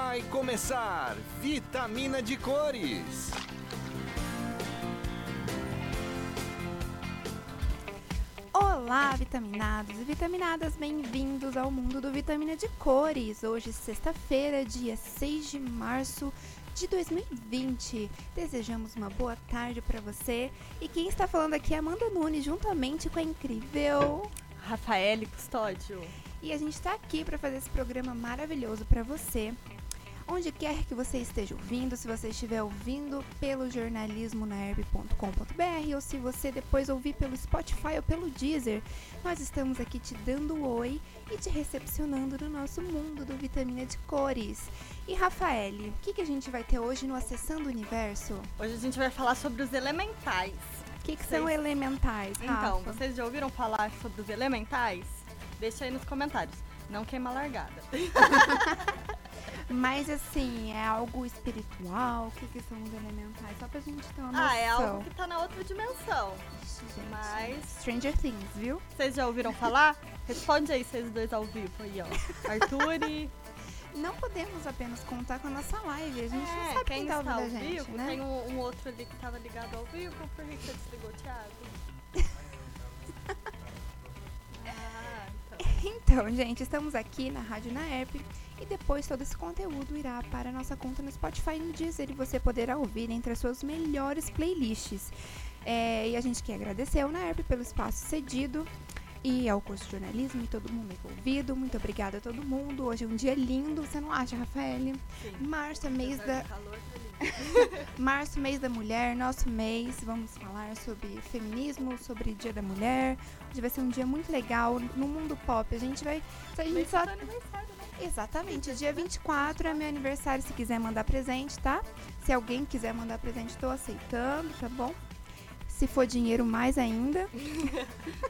Vai começar Vitamina de Cores. Olá, vitaminados e vitaminadas, bem-vindos ao mundo do Vitamina de Cores. Hoje, sexta-feira, dia 6 de março de 2020. Desejamos uma boa tarde para você. E quem está falando aqui é Amanda Nunes, juntamente com a incrível Rafael Custódio. E a gente está aqui para fazer esse programa maravilhoso para você. Onde quer que você esteja ouvindo, se você estiver ouvindo pelo jornalismo na herb.com.br ou se você depois ouvir pelo Spotify ou pelo Deezer, nós estamos aqui te dando oi e te recepcionando no nosso mundo do Vitamina de Cores. E Rafael, o que, que a gente vai ter hoje no Acessando o Universo? Hoje a gente vai falar sobre os elementais. O que, que são elementais, Rafa? Então, vocês já ouviram falar sobre os elementais? Deixa aí nos comentários. Não queima a largada. Mas assim, é algo espiritual? O que, que são os elementais? Só pra gente ter uma noção. Ah, é algo que tá na outra dimensão. Ixi, gente. Mas- Stranger Things, viu? Vocês já ouviram falar? Responde aí vocês dois ao vivo aí, ó. Arthur e. Não podemos apenas contar com a nossa live. A gente não É, sabe quem, quem tá ouvindo ao gente, vivo, né? tem um, um outro ali que tava ligado ao vivo. Por que você desligou, Thiago? ah, então. Então, gente, estamos aqui na Rádio Naep e depois todo esse conteúdo irá para a nossa conta no Spotify no Deezer e você poderá ouvir entre as suas melhores playlists. É, e a gente quer agradecer ao Naep pelo espaço cedido e ao curso de jornalismo e todo mundo envolvido. Muito obrigada a todo mundo. Hoje é um dia lindo, você não acha, Rafael? Março é mês da, tá. Março, mês da mulher, nosso mês. Vamos falar sobre feminismo, sobre Dia da Mulher. Hoje vai ser um dia muito legal no mundo pop. A gente vai. A gente só. Exatamente, dia 24 é meu aniversário. Se quiser mandar presente, tá? Se alguém quiser mandar presente, estou aceitando, tá bom? Se for dinheiro, mais ainda.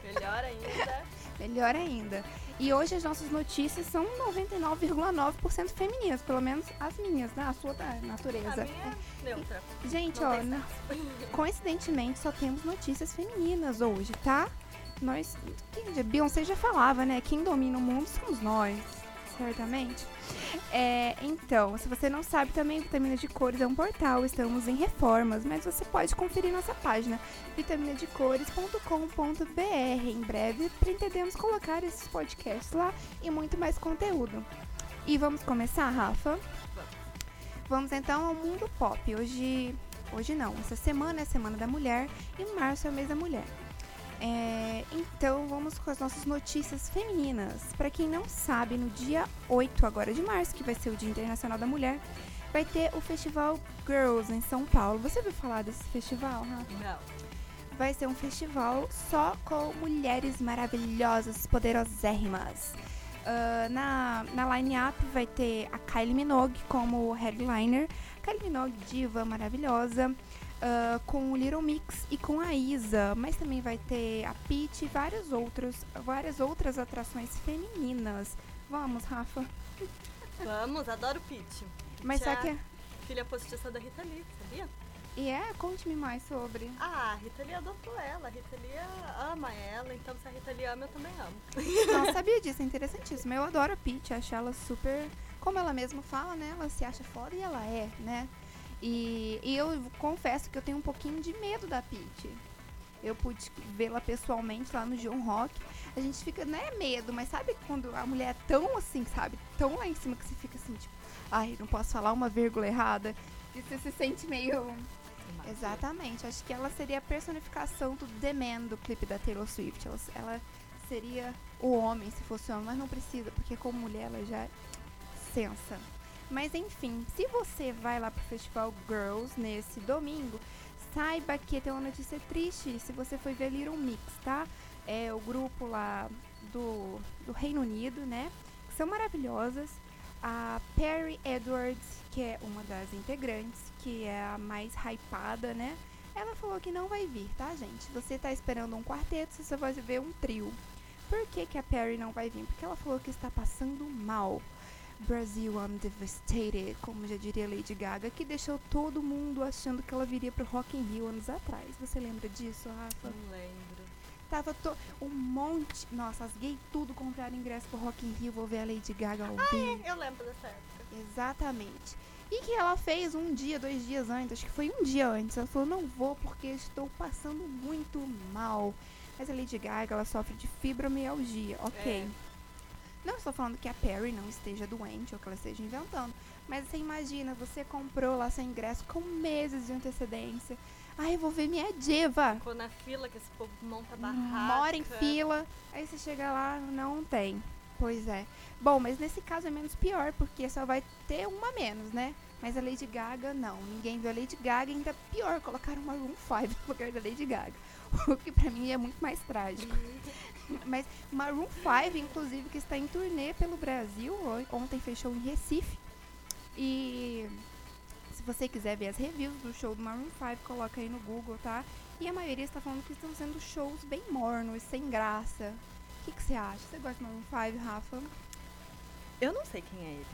Melhor ainda. Melhor ainda. E hoje as nossas notícias são 99,9% femininas, pelo menos as minhas, né? A sua da A natureza. minha é neutra. Gente, Não ó, na- coincidentemente só temos notícias femininas hoje, tá? Nós, Beyoncé já falava, né? Quem domina o mundo somos nós, certamente. É, então, se você não sabe também, Vitamina de Cores é um portal, estamos em reformas, mas você pode conferir nossa página vitaminadecores.com.br. Em breve pretendemos colocar esses podcasts lá e muito mais conteúdo. E vamos começar, Rafa? Vamos então ao mundo pop. Hoje, hoje não, essa semana é a Semana da Mulher e março é o mês da mulher. É, então vamos com as nossas notícias femininas. Para quem não sabe, no dia 8 agora de março, que vai ser o Dia Internacional da Mulher, vai ter o Festival Girls em São Paulo. Você ouviu falar desse festival, Rafa? Não. vai ser um festival só com mulheres maravilhosas, poderosérrimas. Ah, na, na line-up vai ter a Kylie Minogue como headliner. Kylie Minogue, diva maravilhosa, ah, com o Little Mix e com a Isa. Mas também vai ter a Peach e várias outras, várias outras atrações femininas. Vamos, Rafa. Vamos, adoro Pete. Mas só Já. que... Filha postiça da Rita Lee, sabia? E é, conte-me mais sobre. Ah, a Rita Lee adotou ela. A Rita Lee ama ela, então se a Rita Lee ama, eu também amo. Não sabia disso, é interessantíssimo. Eu adoro a Peach, acho ela super. Como ela mesma fala, né? Ela se acha foda e ela é, né? E, e eu confesso que eu tenho um pouquinho de medo da Peach. Eu pude vê-la pessoalmente lá no John Rock. A gente fica, não é medo, mas sabe quando a mulher é tão assim, sabe? Tão lá em cima que você fica assim, tipo, ai, não posso falar uma vírgula errada. E você se sente meio. Exatamente, acho que ela seria a personificação do The Man do clipe da Taylor Swift. Ela, ela seria o homem se fosse homem, mas não precisa, porque como mulher ela já é sensa. Mas enfim, se você vai lá pro Festival Girls nesse domingo, saiba que tem uma notícia triste se você foi ver Little Mix, tá? É o grupo lá do, do Reino Unido, né? Que são maravilhosas. A Perry Edwards, que é uma das integrantes, que é a mais hypada, né? Ela falou que não vai vir, tá, gente? Você tá esperando um quarteto, você vai ver um trio. Por que, que a Perry não vai vir? Porque ela falou que está passando mal. Brasil, I'm devastated, como já diria Lady Gaga, que deixou todo mundo achando que ela viria pro Rock in Rio anos atrás. Você lembra disso, Rafa? Não lembro. Tava to... um monte. Nossa, as gays tudo compraram ingresso pro Rock in Rio. Vou ver a Lady Gaga ao vivo. Eu lembro dessa época. Exatamente. E que ela fez um dia, dois dias antes, acho que foi um dia antes. Ela falou: não vou porque estou passando muito mal. Mas a Lady Gaga, ela sofre de fibromialgia, ok. É. Não estou falando que a Perry não esteja doente ou que ela esteja inventando. Mas você imagina, você comprou lá seu ingresso com meses de antecedência. Ai, eu vou ver minha diva. Ficou na fila que esse povo monta barraca. Mora em fila. Aí você chega lá, não tem. Pois é. Bom, mas nesse caso é menos pior, porque só vai ter uma menos, né? Mas a Lady Gaga, não. Ninguém viu a Lady Gaga, ainda pior, colocaram uma Room 5 no lugar da Lady Gaga. O que pra mim é muito mais trágico. Mas Maroon 5, inclusive, que está em turnê pelo Brasil, ontem fechou em Recife. E se você quiser ver as reviews do show do Maroon 5, coloca aí no Google, tá? E a maioria está falando que estão sendo shows bem mornos, sem graça. O que você acha? Você gosta do Maroon 5, Rafa? Eu não sei quem é ele.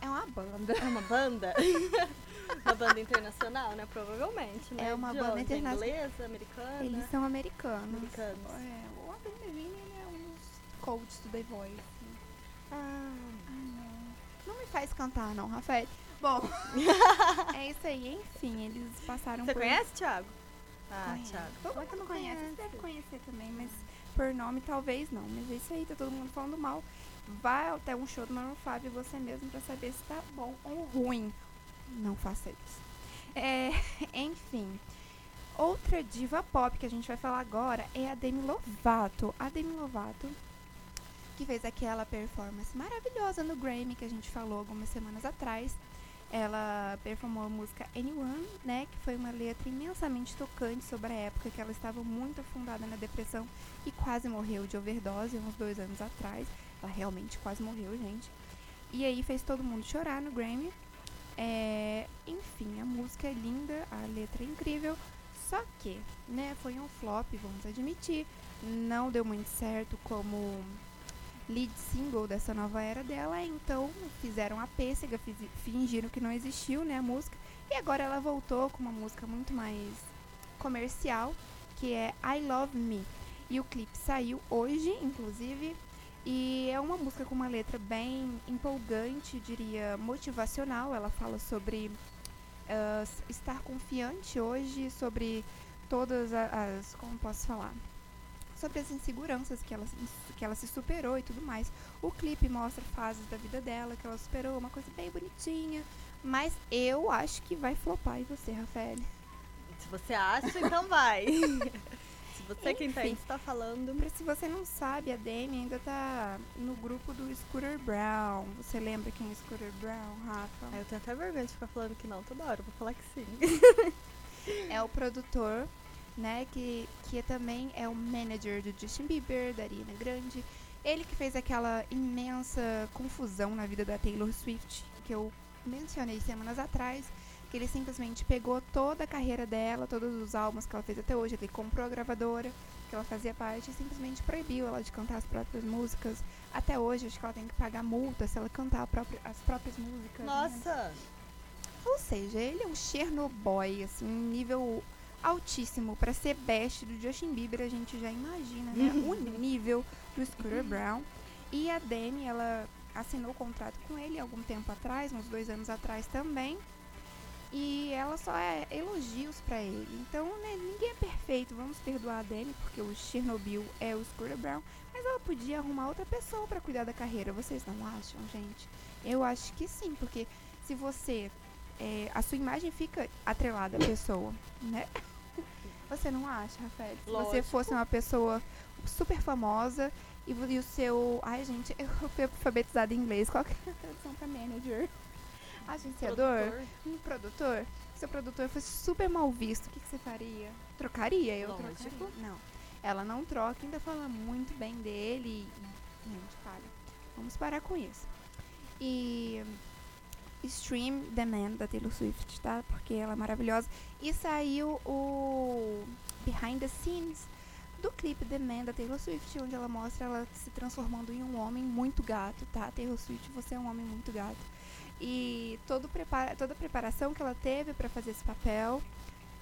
É uma banda. É uma banda? uma banda internacional, né? Provavelmente, né? É uma De banda internacional. Inglesa, americana? Eles são americanos. Americanos. É, é um dos coaches do The Voice. Ah, Ah, não. Não me faz cantar, não, Rafael. Bom, é isso aí. Enfim, eles passaram você por... conhece, Thiago? Ah. Thiago. Como é que não conhece. conhece? Você deve conhecer também, mas por nome talvez não. Mas é isso aí, tá todo mundo falando mal. Vai até um show do Maroon 5 você mesmo pra saber se tá bom ou ruim. Não faça isso. É, enfim. Outra diva pop que a gente vai falar agora é a Demi Lovato. A Demi Lovato, que fez aquela performance maravilhosa no Grammy que a gente falou algumas semanas atrás. Ela performou a música Anyone, né, que foi uma letra imensamente tocante sobre a época que ela estava muito afundada na depressão e quase morreu de overdose uns dois anos atrás. Ela realmente quase morreu, gente. E aí fez todo mundo chorar no Grammy. É, enfim, a música é linda, a letra é incrível. Só que, né, foi um flop, vamos admitir. Não deu muito certo como lead single dessa nova era dela, então fizeram a pêssega, fingiram que não existiu, né, a música. E agora ela voltou com uma música muito mais comercial, que é I Love Me. E o clipe saiu hoje, inclusive, e é uma música com uma letra bem empolgante, diria motivacional. Ela fala sobre s- estar confiante hoje, sobre todas as. Como posso falar? Sobre as inseguranças que ela, que ela se superou e tudo mais. O clipe mostra fases da vida dela que ela superou, uma coisa bem bonitinha. Mas eu acho que vai flopar. E você, Rafael? Se você acha, então vai. Se você Enfim. entende está falando. Se você não sabe, a Demi ainda tá no grupo do Scooter Brown. Você lembra quem é Scooter Brown, Rafa? Ah, eu tenho até vergonha de ficar falando que não toda hora, eu vou falar que sim. É o produtor, né, que, que também é o manager do Justin Bieber, da Ariana Grande. Ele que fez aquela imensa confusão na vida da Taylor Swift, que eu mencionei semanas atrás, que ele simplesmente pegou toda a carreira dela, todos os álbuns que ela fez até hoje, ele comprou a gravadora que ela fazia parte e simplesmente proibiu ela de cantar as próprias músicas. Até hoje, acho que ela tem que pagar multa se ela cantar própria- as próprias músicas. né? Nossa! Ou seja, ele é um Chernobyl, assim, um nível altíssimo. Pra ser best do Justin Bieber, a gente já imagina, né? o nível do Scooter Brown. E a Demi, ela assinou o contrato com ele algum tempo atrás, uns dois anos atrás também. E ela só é elogios pra ele. Então, né, ninguém é perfeito. Vamos perdoar a Demi, porque o Chernobyl é o Scooter Brown. Mas ela podia arrumar outra pessoa pra cuidar da carreira. Vocês não acham, gente? Eu acho que sim, porque se você é, a sua imagem fica atrelada à pessoa, né? Você não acha, Rafael? Se você Lógico. fosse uma pessoa super famosa e, e o seu. Ai, gente, eu fui alfabetizada em inglês. Qual que é a tradução pra manager? Agenciador? Produtor. Um produtor? Seu produtor fosse super mal visto, o que, que você faria? Trocaria? Eu Lógico. trocaria. Não. Ela não troca, ainda fala muito bem dele. Gente, para. Vamos parar com isso. E Stream The Man da Taylor Swift, tá? Porque ela é maravilhosa. E saiu o Behind the Scenes do clipe The Man da Taylor Swift, onde ela mostra ela se transformando em um homem muito gato, tá? Taylor Swift, você é um homem muito gato. E todo prepara toda a preparação que ela teve para fazer esse papel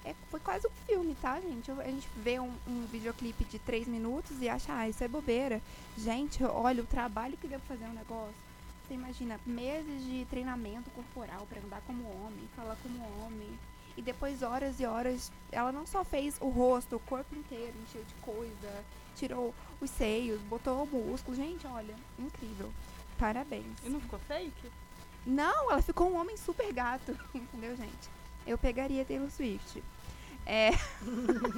é, foi quase um filme, tá, gente? A gente vê um, um videoclipe de três minutos e acha, ah, isso é bobeira. Gente, olha o trabalho que deu pra fazer um negócio. Você imagina, meses de treinamento corporal pra andar como homem, falar como homem. E depois horas e horas, ela não só fez o rosto, o corpo inteiro, encheu de coisa, tirou os seios, botou o músculo. Gente, olha, incrível. Parabéns. E não ficou fake? Não, ela ficou um homem super gato, entendeu, gente? Eu pegaria Taylor Swift. É.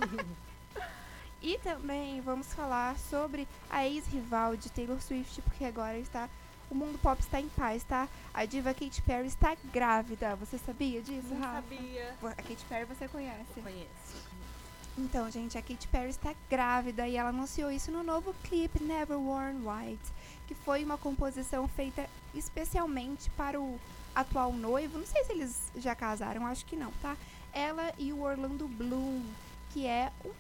e também vamos falar sobre a ex-rival de Taylor Swift, porque agora está o mundo pop está em paz, tá? A diva Katy Perry está grávida. Você sabia disso, Não Rafa? sabia. A Katy Perry você conhece. Eu conheço. Então, gente, a Katy Perry está grávida e ela anunciou isso no novo clipe Never Worn White, que foi uma composição feita especialmente para o atual noivo. Não sei se eles já casaram, acho que não, tá? Ela e o Orlando Bloom, que é um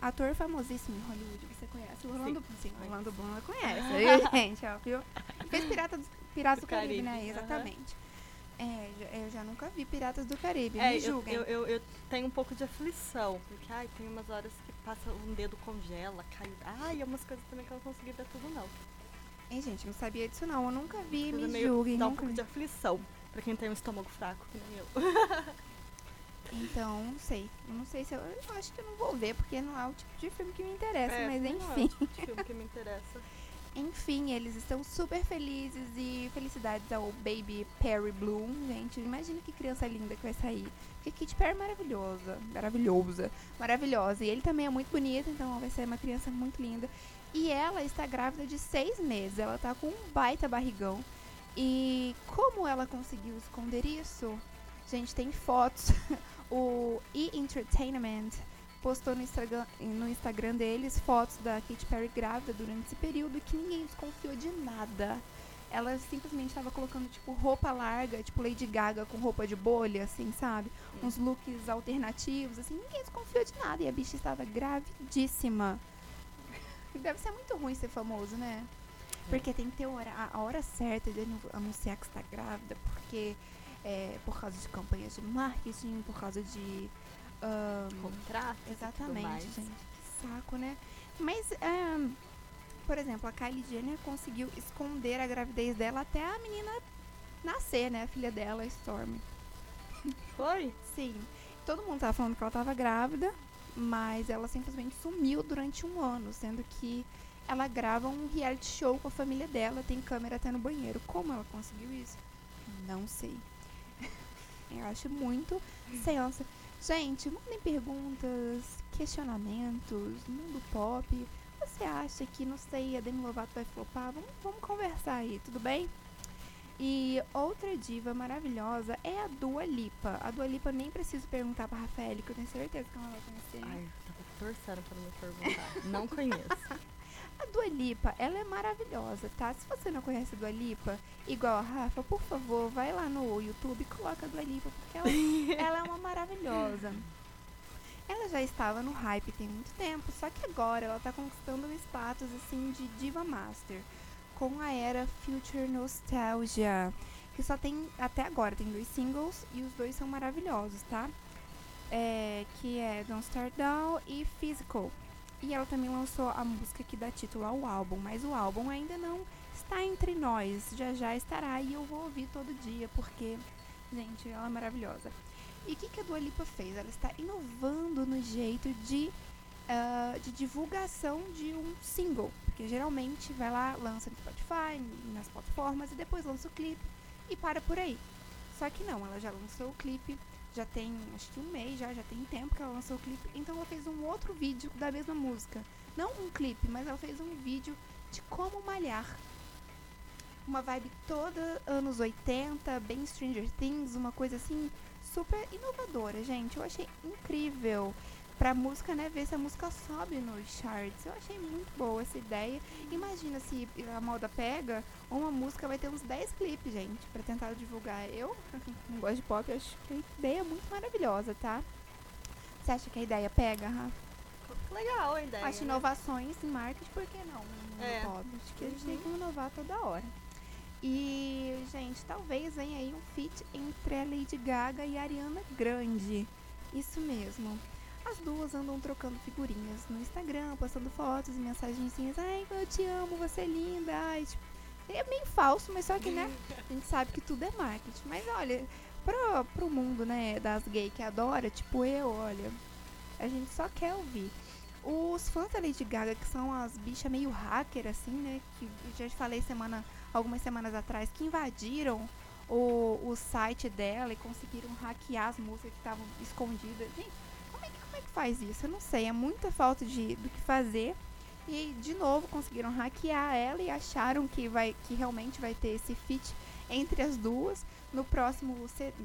ator famosíssimo em Hollywood. Você conhece? O Orlando, sim, conheço. Orlando Bloom ela conhece, gente? Ó, viu? Fez Pirata do, Piratas do, Do Caribe, né? aham. Exatamente. É, eu já nunca vi Piratas do Caribe, É, me eu, julguem. eu, eu, eu tenho um pouco de aflição, porque ai, tem umas horas que passa um dedo congela, cai. Ai, é umas coisas também que eu não consegui ver tudo não. Hein, gente, não sabia disso não. Eu nunca vi, me julguem. Dá um pouco vi. de aflição pra quem tem um estômago fraco, que nem eu. Então, não sei. Eu não sei se eu, eu acho que eu não vou ver, porque não é o tipo de filme que me interessa, É, mas não é o enfim. tipo de filme que me interessa. Enfim, eles estão super felizes e felicidades ao Baby Perry Bloom, gente. Imagina que criança linda que vai sair. Porque Katy Perry é maravilhosa, maravilhosa, maravilhosa. E ele também é muito bonito, então vai ser uma criança muito linda. E ela está grávida de seis meses. Ela tá com um baita barrigão. E como ela conseguiu esconder isso? Gente, tem fotos. o E! Entertainment postou no Instagram, no Instagram deles fotos da Katy Perry grávida durante esse período que ninguém desconfiou de nada. Ela simplesmente estava colocando, tipo, roupa larga, tipo Lady Gaga com roupa de bolha, assim, sabe? Uns looks alternativos, assim, ninguém desconfiou de nada. E a bicha estava gravidíssima. Deve ser muito ruim ser famoso, né? Porque tem que ter hora- a hora certa de anu- anunciar que está grávida, porque é por causa de campanhas de marketing, por causa de. ahn, Contrato. Exatamente, gente. Que saco, né? Mas, ahn, por exemplo, a Kylie Jenner conseguiu esconder a gravidez dela até a menina nascer, né? A filha dela, a Stormy. Foi? Sim. Todo mundo tava falando que ela tava grávida, mas ela simplesmente sumiu durante um ano, sendo que ela grava um reality show com a família dela, tem câmera até no banheiro. Como ela conseguiu isso? Não sei. Eu acho muito sensa. Gente, mandem perguntas, questionamentos, mundo pop. Você acha que, não sei, a Demi Lovato vai flopar? Vamos, vamos conversar aí, tudo bem? E outra diva maravilhosa é a Dua Lipa. A Dua Lipa nem preciso perguntar pra Rafael, que eu tenho certeza que ela vai conhecer. Ai, tava torcendo pra me perguntar. Não conheço. A Dua Lipa, ela é maravilhosa, tá? Se você não conhece a Dua Lipa, igual a Rafa, por favor, vai lá no YouTube e coloca a Dua Lipa, porque ela, ela é uma maravilhosa. Ela já estava no hype tem muito tempo, só que agora ela tá conquistando um status, assim, de diva master, com a era Future Nostalgia, que só tem, até agora, tem dois singles e os dois são maravilhosos, tá? É, que é Don't Start Down e Physical. E ela também lançou a música que dá título ao álbum, mas o álbum ainda não está entre nós. Já já estará e eu vou ouvir todo dia, porque, gente, ela é maravilhosa. E o que, que a Dua Lipa fez? Ela está inovando no jeito de, ah, de divulgação de um single. Porque geralmente vai lá, lança no Spotify, nas plataformas, e depois lança o clipe e para por aí. Só que não, ela já lançou o clipe, já tem acho que um mês já, já tem tempo que ela lançou o clipe, então ela fez um outro vídeo da mesma música. Não um clipe, mas ela fez um vídeo de como malhar. Uma vibe toda anos 80, bem Stranger Things, uma coisa assim super inovadora, gente. Eu achei incrível. Pra música, né, ver se a música sobe nos charts. Eu achei muito boa essa ideia. Imagina se a moda pega, uma música vai ter uns 10 clipes, gente, pra tentar divulgar. Eu não gosto de pop, eu acho que a ideia é muito maravilhosa, tá? Você acha que a ideia pega, Rafa? Legal a ideia. Acho né? inovações em marketing, por que não? No É. pop? Acho que a gente tem Uhum. que inovar toda hora. E, gente, talvez venha aí um feat entre a Lady Gaga e a Ariana Grande. Isso mesmo. As duas andam trocando figurinhas no Instagram, postando fotos e mensagenzinhas. Ai, eu te amo, você é linda. Ai, tipo, é meio falso, mas só que, né, a gente sabe que tudo é marketing. Mas olha, pro, pro mundo, né, das gays que adora, tipo eu, olha, a gente só quer ouvir. Os fãs da Lady Gaga, que são as bichas meio hacker, assim, né, que já falei semana, algumas semanas atrás, que invadiram o, o site dela e conseguiram hackear as músicas que estavam escondidas. Gente, como é, que, faz isso? Eu não sei, é muita falta de, do que fazer. E de novo conseguiram hackear ela e acharam que vai que realmente vai ter esse fit entre as duas no próximo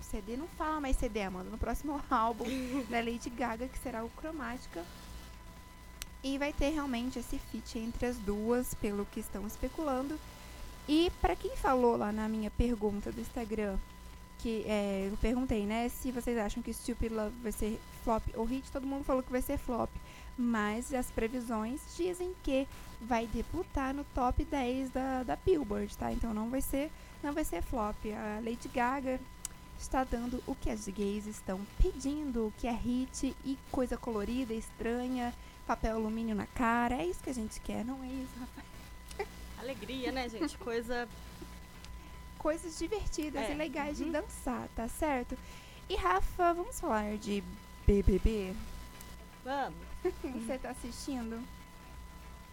CD, não fala mais CD, Amanda, no próximo álbum da Lady Gaga, que será o Cromática. E vai ter realmente esse fit entre as duas, pelo que estão especulando. E para quem falou lá na minha pergunta do Instagram, que é, eu perguntei, né, se vocês acham que Stupid Love vai ser flop ou hit, todo mundo falou que vai ser flop mas as previsões dizem que vai debutar no top 10 da, da Billboard, tá? Então não vai ser não vai ser flop. A Lady Gaga está dando o que as gays estão pedindo, que é hit e coisa colorida, estranha, papel alumínio na cara. É isso que a gente quer, não é isso, Rafael? Alegria, né, gente? Coisa coisas divertidas é. e legais uhum. de dançar, tá certo? E Rafa, vamos falar de BBB? Vamos. Você tá assistindo?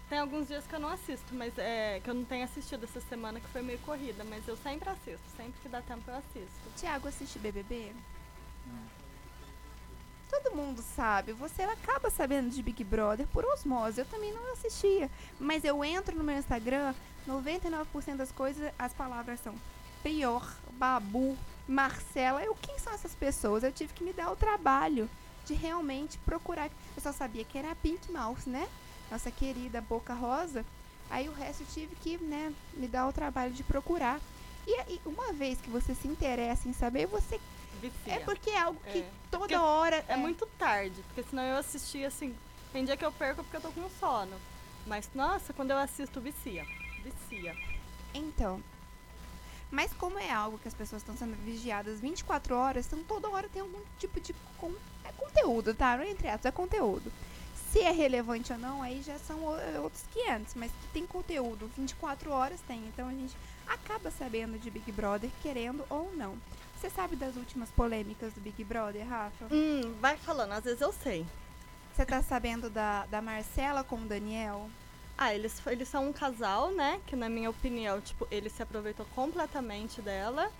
Tem alguns dias que eu não assisto, mas é que eu não tenho assistido essa semana que foi meio corrida, mas eu sempre assisto, sempre que dá tempo eu assisto. Tiago assiste BBB? Todo mundo sabe, você acaba sabendo de Big Brother por osmose. Eu também não assistia, mas eu entro no meu Instagram, 99% das coisas, as palavras são Prior, Babu, Marcela. Eu, quem são essas pessoas? Eu tive que me dar o trabalho de realmente procurar. Eu só sabia que era a Pink Mouse, né? Nossa querida Boca Rosa. Aí o resto eu tive que, né, me dar o trabalho de procurar. E, e uma vez que você se interessa em saber, você Vicia. É porque é algo que é. toda porque hora. É, é, muito tarde, porque senão eu assistia assim. Tem dia que eu perco porque eu tô com sono. Mas, nossa, quando eu assisto, vicia. Vicia. Então, mas como é algo que as pessoas estão sendo vigiadas 24 horas, então toda hora tem algum tipo de con é conteúdo, tá? Não é entre aspas, é conteúdo. Se é relevante ou não, aí já são outros 500, mas que tem conteúdo 24 horas tem. Então a gente acaba sabendo de Big Brother, querendo ou não. Você sabe das últimas polêmicas do Big Brother, Rafa? Hum, vai falando, às vezes eu sei. Você tá sabendo da, da Marcela com o Daniel? Ah, eles, eles são um casal, né? Que na minha opinião, tipo, ele se aproveitou completamente dela.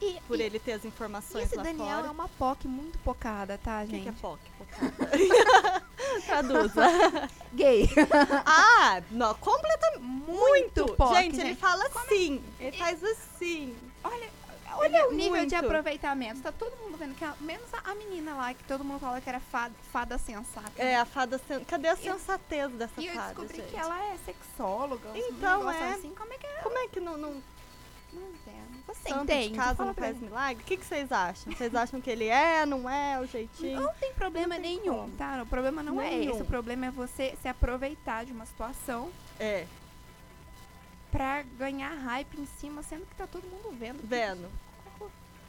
E, por e, ele ter as informações esse lá Daniel fora. é uma POC muito pocada, tá, gente? O que, é POC? Pocada. Traduza. Gay. ah, não, completamente. Muito. muito POC, gente, gente, ele fala Como assim. É? Ele faz assim. Olha, olha é o nível muito. de aproveitamento. Tá todo mundo vendo que a, menos a, a, menina lá, que todo mundo fala que era fada, fada sensata. É, a fada sen... Cadê a sensatez dessa e fada? E eu descobri gente? que ela é sexóloga. Então, é. Assim. Como é que é? Como é que não... não... Não entendo. Você Santo entende? de casa não faz milagre? O que, que vocês acham? Vocês acham que ele é, não é, o jeitinho? Não tem problema não tem nenhum, como. tá? O problema não é nenhum. é esse. O problema é você se aproveitar de uma situação. É. Pra ganhar hype em cima, sendo que tá todo mundo vendo. Vendo.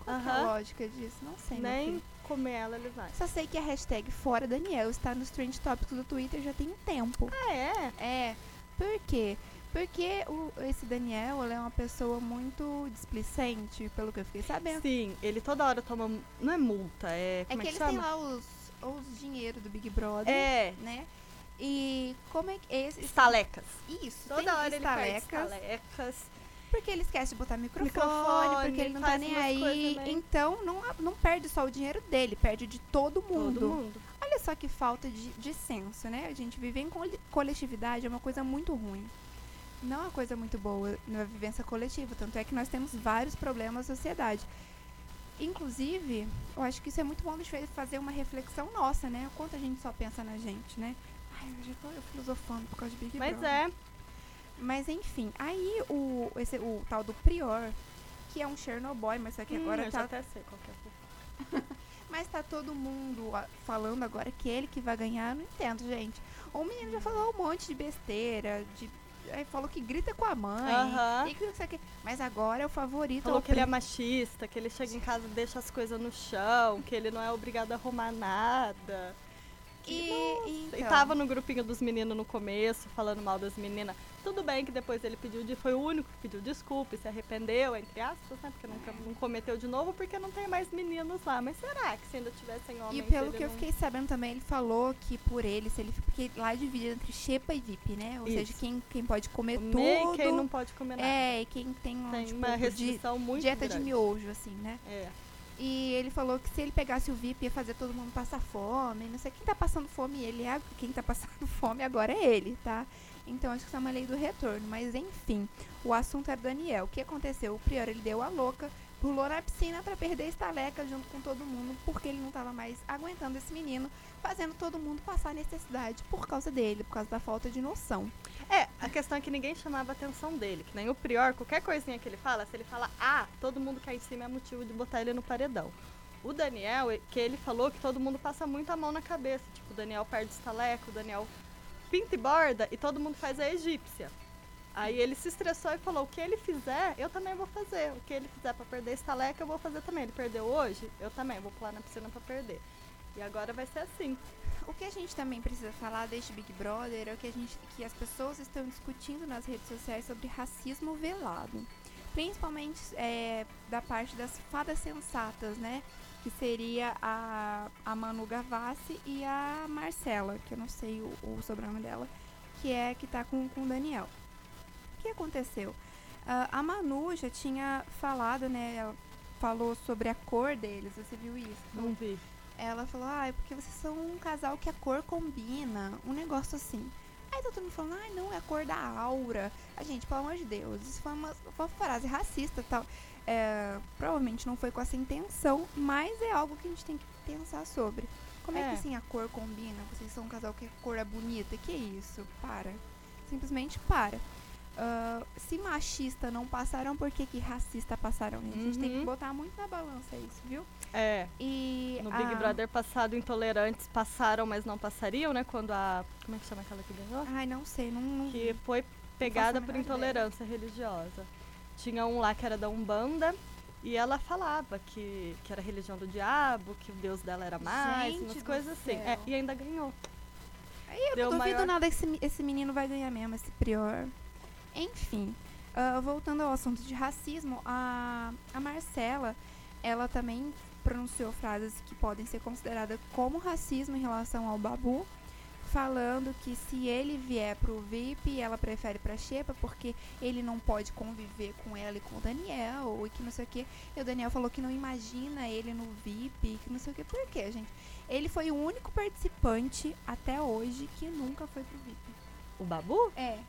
Qual é a lógica disso? Não sei. Nem comer ela ele vai. Só sei que a hashtag Fora Daniel está nos trend topics do Twitter já tem um tempo. Ah, é? É. Por quê? Porque o, esse Daniel é uma pessoa muito displicente, pelo que eu fiquei sabendo. Sim, ele toda hora toma. Não é multa, é. Como é que, é que ele tem lá os, os dinheiro do Big Brother. É. Né? E como é que. Esse, estalecas. Isso, toda hora estalecas, ele estalecas. Porque ele esquece de botar microfone, microfone porque ele não tá nem aí. Então, não, não perde só o dinheiro dele, perde de todo mundo. Todo mundo. Olha só que falta de, de senso, né? A gente viver em coletividade é uma coisa muito ruim. Não é uma coisa muito boa na vivência coletiva. Tanto é que nós temos vários problemas na sociedade. Inclusive, eu acho que isso é muito bom de fazer uma reflexão nossa, né? Quanto a gente só pensa na gente, né? Ai, eu já tô filosofando por causa de Big Mas Brother. é. Mas enfim, aí o, esse, o tal do Prior, que é um Chernobyl, mas só que hum, agora eu tá. Até sei qual que é mas tá todo mundo falando agora que ele que vai ganhar, não entendo, gente. O menino já falou um monte de besteira, de aí falou que grita com a mãe. Aham. E que quê. Mas agora é o favorito. Falou é que ele é machista, que ele chega em casa e deixa as coisas no chão, que ele não é obrigado a arrumar nada. E, nossa. e então, tava no grupinho dos meninos no começo, falando mal das meninas. Tudo bem que depois ele pediu de foi o único que pediu desculpa e se arrependeu, entre aspas, né? Porque nunca não cometeu de novo, porque não tem mais meninos lá. Mas será que se ainda tivessem homens E pelo que eu não- fiquei sabendo também, ele falou que por ele, se ele. Porque lá é dividido entre Xepa e VIP, né? Ou seja, Isso. quem, quem pode comer comer tudo. e quem não pode comer nada. É, e quem tem, tem tipo, uma de- restrição muito dieta de grande. miojo, assim, né? É. E ele falou que se ele pegasse o VIP ia fazer todo mundo passar fome. Não sei quem tá passando fome, ele é. Quem tá passando fome agora é ele, tá? Então acho que isso é uma lei do retorno. Mas enfim, o assunto é Daniel. O que aconteceu? O Prior ele deu a louca, pulou na piscina pra perder estaleca junto com todo mundo, porque ele não tava mais aguentando esse menino, fazendo todo mundo passar necessidade por causa dele, por causa da falta de noção. É, a questão é que ninguém chamava a atenção dele. Que nem o Prior, qualquer coisinha que ele fala, se ele fala ah, todo mundo cai em cima é motivo de botar ele no paredão. O Daniel, que ele falou que todo mundo passa muito a mão na cabeça. Tipo, o Daniel perde estaleco, o Daniel pinta e borda e todo mundo faz a egípcia. Aí ele se estressou e falou: o que ele fizer, eu também vou fazer. O que ele fizer pra perder estaleca, eu vou fazer também. Ele perdeu hoje, eu também vou pular na piscina pra perder. E agora vai ser assim. O que a gente também precisa falar deste Big Brother é o que, a gente, que as pessoas estão discutindo nas redes sociais sobre racismo velado. Principalmente é, da parte das fadas sensatas, né? Que seria a, a Manu Gavassi e a Marcela, que eu não sei o, o sobrenome dela, que é que tá com, com o Daniel. O que aconteceu? Ah, a Manu já tinha falado, né? Ela falou sobre a cor deles, você viu isso? Não vi. Ela falou, ah, é porque vocês são um casal que a cor combina, um negócio assim. Aí tá todo mundo falando, ai não, é a cor da aura. A gente, pelo amor de Deus, isso foi uma, foi uma frase racista e tal. É, provavelmente não foi com essa intenção, mas é algo que a gente tem que pensar sobre. Como é, É. que assim a cor combina? Vocês são um casal que a cor é bonita? Que isso? Para. Simplesmente para. Ah, se machista não passaram, por que, que racista passaram? gente? A gente tem que Uhum. botar muito na balança isso, viu? É, E No Big a- Brother passado, intolerantes passaram, mas não passariam, né? Quando a. Como é que chama aquela que ganhou? Ai, não sei, não. não Que foi pegada por intolerância religiosa. Tinha um lá que era da Umbanda. E ela falava que, que era religião do diabo, que o deus dela era mais, Gente umas coisas assim. céu. É, e ainda ganhou. Aí eu deu não duvido maior- nada que esse, esse menino vai ganhar mesmo, esse prior. Enfim, ah, voltando ao assunto de racismo, a, a Marcela, ela também pronunciou frases que podem ser consideradas como racismo em relação ao Babu, falando que se ele vier pro VIP, ela prefere pra Xepa porque ele não pode conviver com ela e com o Daniel, e que não sei o que. E o Daniel falou que não imagina ele no VIP, que não sei o que. Por quê, gente? Ele foi o único participante até hoje que nunca foi pro VIP. O Babu? É.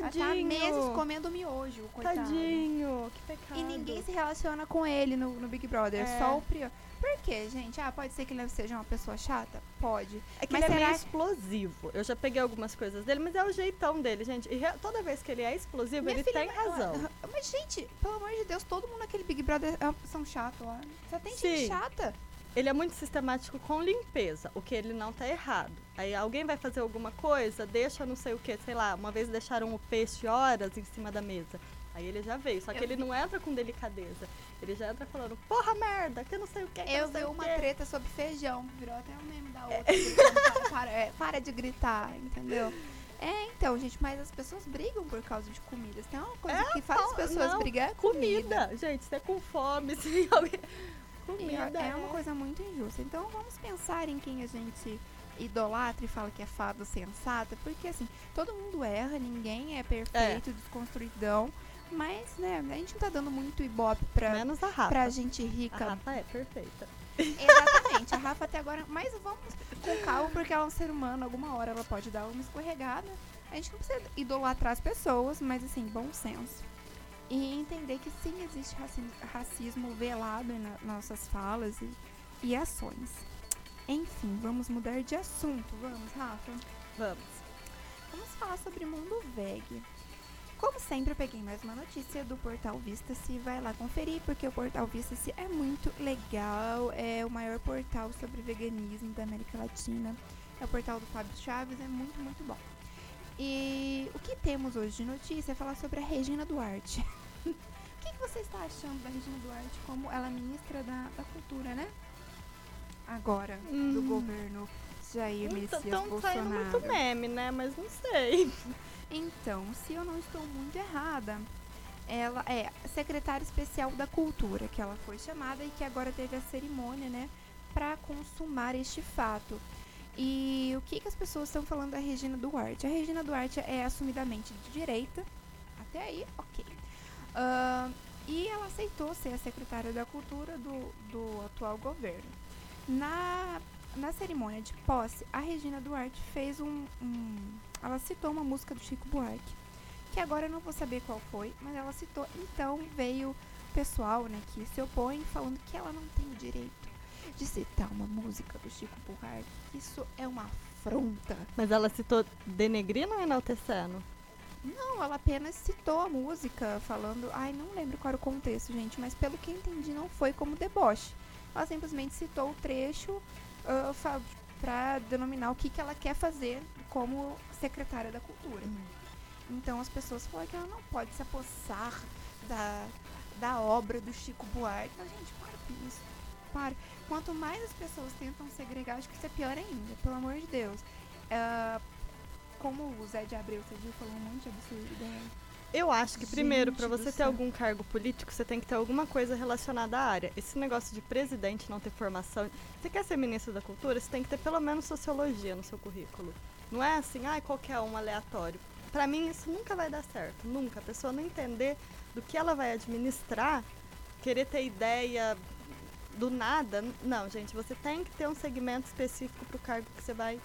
Tadinho. Tá há meses comendo miojo, coitado. Tadinho, que pecado. E ninguém se relaciona com ele no, no Big Brother, É. só o Prior. Por quê, gente? Ah, pode ser que ele seja uma pessoa chata? Pode. É que Mas ele é meio será- explosivo. Eu já peguei algumas coisas dele, mas é o jeitão dele, gente. E toda vez que ele é explosivo, Minha ele filha, tem mas- razão. Mas, gente, pelo amor de Deus, todo mundo naquele Big Brother é- são chatos lá. Só tem gente Sim. chata. Ele é muito sistemático com limpeza, o que ele não tá errado. Aí alguém vai fazer alguma coisa, deixa não sei o que, sei lá, uma vez deixaram o peixe horas em cima da mesa. Aí ele já veio, só que Eu ele vi- não entra com delicadeza. Ele já entra falando, porra merda, que não sei o que, Eu vi uma quê." treta sobre feijão. Virou até um meme da outra. gritando, para, é, para de gritar, entendeu? É, então, gente, mas as pessoas brigam por causa de comidas. Tem uma coisa É, que faz as pessoas não, brigar é comida. Comida, gente, você é com fome, se alguém... Comida é uma coisa muito injusta. Então vamos pensar em quem a gente idolatra e fala que é fado sensata, porque assim, todo mundo erra, ninguém é perfeito, desconstruidão, mas né, a gente não tá dando muito ibope pra, Menos a Rafa. pra gente A rica. Rafa é perfeita. Exatamente, a Rafa até agora, mas vamos com calma, porque ela é um ser humano, alguma hora ela pode dar uma escorregada. A gente não precisa idolatrar as pessoas, mas assim, bom senso. E entender que sim, existe raci- racismo velado na- nas nossas falas e, e ações. Enfim, vamos mudar de assunto, vamos, Rafa? Vamos. Vamos falar sobre mundo veg. Como sempre, eu peguei mais uma notícia do Portal Vista-se. Vai lá conferir, porque o Portal Vista-se é muito legal. É o maior portal sobre veganismo da América Latina. É o portal do Fábio Chaves, é muito, muito bom. E o que temos hoje de notícia é falar sobre a Regina Duarte. o que, que você está achando da Regina Duarte como ela é ministra da, da Cultura, né? Agora, do Hum. governo Jair Messias Então saindo Bolsonaro. muito meme, né? Mas não sei. Então, se eu não estou muito errada, ela é secretária especial da Cultura, que ela foi chamada e que agora teve a cerimônia, né, para consumar este fato. E o que, que as pessoas estão falando da Regina Duarte? A Regina Duarte é assumidamente de direita, até aí, ok. Ahn, e ela aceitou ser a secretária da Cultura do, do atual governo. Na, na cerimônia de posse, a Regina Duarte fez um, um ela citou uma música do Chico Buarque, que agora eu não vou saber qual foi, mas ela citou. Então veio pessoal, né, que se opõe falando que ela não tem o direito de citar uma música do Chico Buarque. que Isso é uma afronta. Mas ela citou denegrindo ou enaltecendo? Não, ela apenas citou a música, falando. Ai, não lembro qual era o contexto, gente, mas pelo que entendi, não foi como deboche. Ela simplesmente citou o trecho fa- pra denominar o que, que ela quer fazer como secretária da cultura. Então as pessoas falam que ela não pode se apossar da, da obra do Chico Buarque. Então, gente, para com isso. Para. Quanto mais as pessoas tentam segregar, acho que isso é pior ainda, pelo amor de Deus. Ah, como o Zé de Abreu, você viu, falou um monte de absurdo dela. Eu acho que primeiro, do você ter céu. algum cargo político, você tem que ter alguma coisa relacionada à área. Esse negócio de presidente não ter formação. Você quer ser ministro da cultura, você tem que ter pelo menos sociologia no seu currículo. Não é assim, ai, qualquer um aleatório. Pra mim, isso nunca vai dar certo. Nunca. A pessoa não entender do que ela vai administrar, querer ter ideia do nada. Não, gente, você tem que ter um segmento específico pro cargo que você vai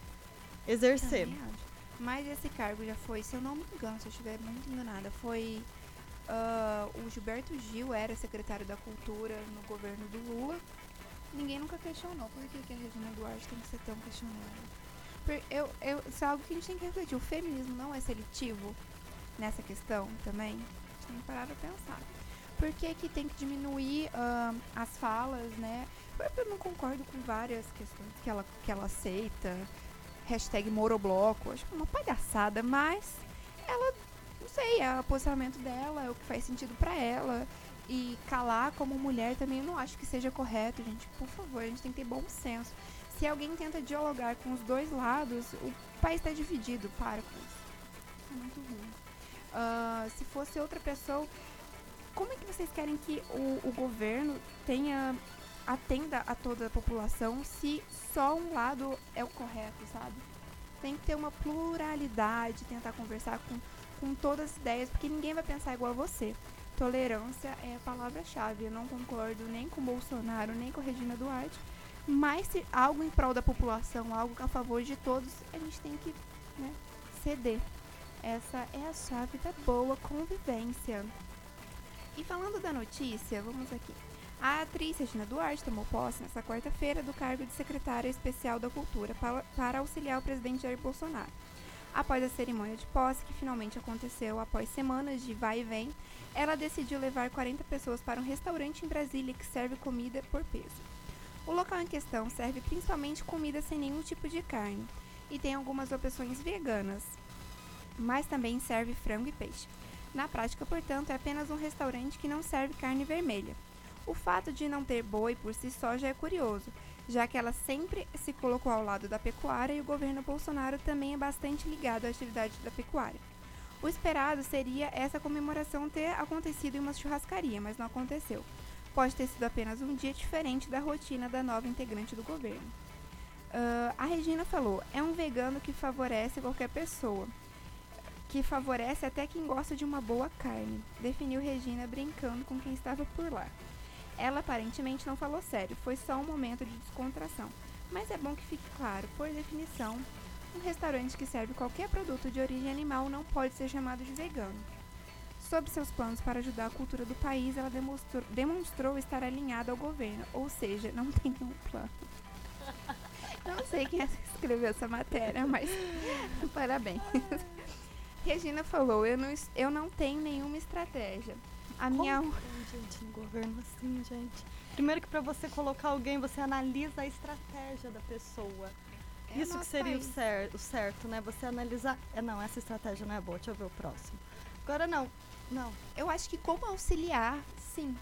exercer. Também acho. Mas esse cargo já foi, se eu não me engano, se eu estiver muito enganada, foi. ah, o Gilberto Gil era secretário da Cultura no governo do Lula. Ninguém nunca questionou por que, que a Regina Duarte tem que ser tão questionada. Eu, eu, isso é algo que a gente tem que refletir. O feminismo não é seletivo nessa questão também. A gente tem que parar pra pensar. Por que, que tem que diminuir ah, as falas, né? Eu não concordo com várias questões que ela, que ela aceita hashtag Morobloco. Acho que é uma palhaçada, mas ela, não sei, é o posicionamento dela, é o que faz sentido pra ela. E calar como mulher também eu não acho que seja correto, gente. Por favor, a gente tem que ter bom senso. Se alguém tenta dialogar com os dois lados, o país está dividido. Para com isso. É muito ruim. Ah, se fosse outra pessoa, como é que vocês querem que o, o governo tenha atenda a toda a população se só um lado é o correto, sabe? Tem que ter uma pluralidade, tentar conversar com, com todas as ideias, porque ninguém vai pensar igual a você. Tolerância é a palavra-chave. Eu não concordo nem com Bolsonaro, nem com Regina Duarte. Mas se algo em prol da população, algo a favor de todos, a gente tem que né, ceder. Essa é a chave da boa convivência. E falando da notícia, vamos aqui. A atriz Regina Duarte tomou posse nesta quarta-feira do cargo de secretária especial da Cultura para, para auxiliar o presidente Jair Bolsonaro. Após a cerimônia de posse, que finalmente aconteceu após semanas de vai e vem, ela decidiu levar 40 pessoas para um restaurante em Brasília que serve comida por peso. O local em questão serve principalmente comida sem nenhum tipo de carne e tem algumas opções veganas, mas também serve frango e peixe. Na prática, portanto, é apenas um restaurante que não serve carne vermelha. O fato de não ter boi por si só já é curioso, já que ela sempre se colocou ao lado da pecuária e o governo Bolsonaro também é bastante ligado à atividade da pecuária. O esperado seria essa comemoração ter acontecido em uma churrascaria, mas não aconteceu. Pode ter sido apenas um dia diferente da rotina da nova integrante do governo. Ah, a Regina falou: é um vegano que favorece qualquer pessoa, que favorece até quem gosta de uma boa carne, definiu Regina brincando com quem estava por lá. Ela aparentemente não falou sério, foi só um momento de descontração. Mas é bom que fique claro, por definição, um restaurante que serve qualquer produto de origem animal não pode ser chamado de vegano. Sobre seus planos para ajudar a cultura do país, ela demonstrou, demonstrou estar alinhada ao governo, ou seja, não tem nenhum plano. Não sei quem escreveu essa matéria, mas parabéns. Regina falou: eu não, eu não tenho nenhuma estratégia. A minha. Como que tem gente no governo assim, gente? Primeiro que pra você colocar alguém, você analisa a estratégia da pessoa. É Isso que seria o, cer o certo, né? Você analisar. É, não, essa estratégia não é boa, deixa eu ver o próximo. Agora não. Não. Eu acho que como auxiliar, sim.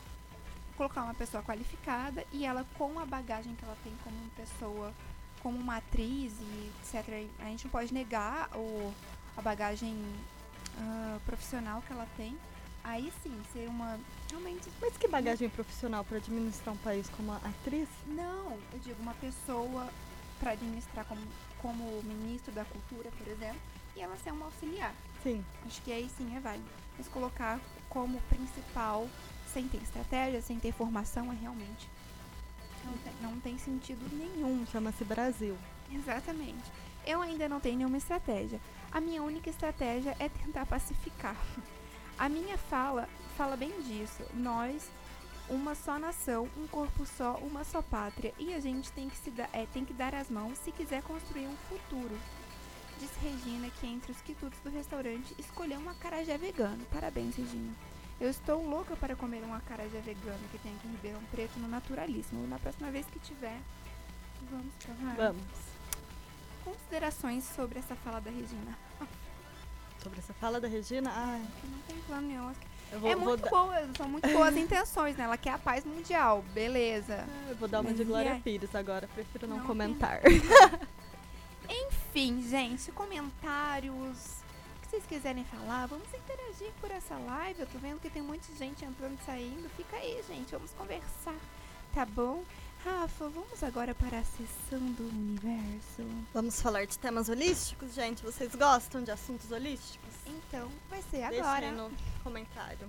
Colocar uma pessoa qualificada e ela com a bagagem que ela tem como pessoa, como uma atriz e etc. A gente não pode negar o, a bagagem ah, profissional que ela tem. Aí sim, ser uma. Realmente. Mas que bagagem profissional para administrar um país como atriz? Não, eu digo uma pessoa para administrar como, como ministro da cultura, por exemplo, e ela ser uma auxiliar. Sim. Acho que aí sim é válido. Mas colocar como principal, sem ter estratégia, sem ter formação, é realmente. Não tem, não tem sentido nenhum. Chama-se Brasil. Exatamente. Eu ainda não tenho nenhuma estratégia. A minha única estratégia é tentar pacificar. A minha fala fala bem disso. Nós, uma só nação, um corpo só, uma só pátria. E a gente tem que, se da- é, tem que dar as mãos se quiser construir um futuro. Diz Regina que entre os quitutes do restaurante escolheu um acarajé vegano. Parabéns, Regina. Eu estou louca para comer um acarajé vegano que tem aqui em Ribeirão Preto no Naturalíssimo. Na próxima vez que tiver, vamos provar. Vamos. Considerações sobre essa fala da Regina. Sobre essa fala da Regina, ai, Que não tem plano nenhum. vou, é muito boa, são muito boas intenções, né? Ela quer a paz mundial, beleza. Ah, eu vou dar uma Mas de Glória? Pires agora, prefiro não, Não, comentar. Enfim, gente, comentários. O que vocês quiserem falar, vamos interagir por essa live. Eu tô vendo que tem muita gente entrando e saindo. Fica aí, gente, vamos conversar, tá bom? Rafa, vamos agora para a sessão do universo. Vamos falar de temas holísticos, gente? Vocês gostam de assuntos holísticos? Então, vai ser Deixa agora. aí no comentário.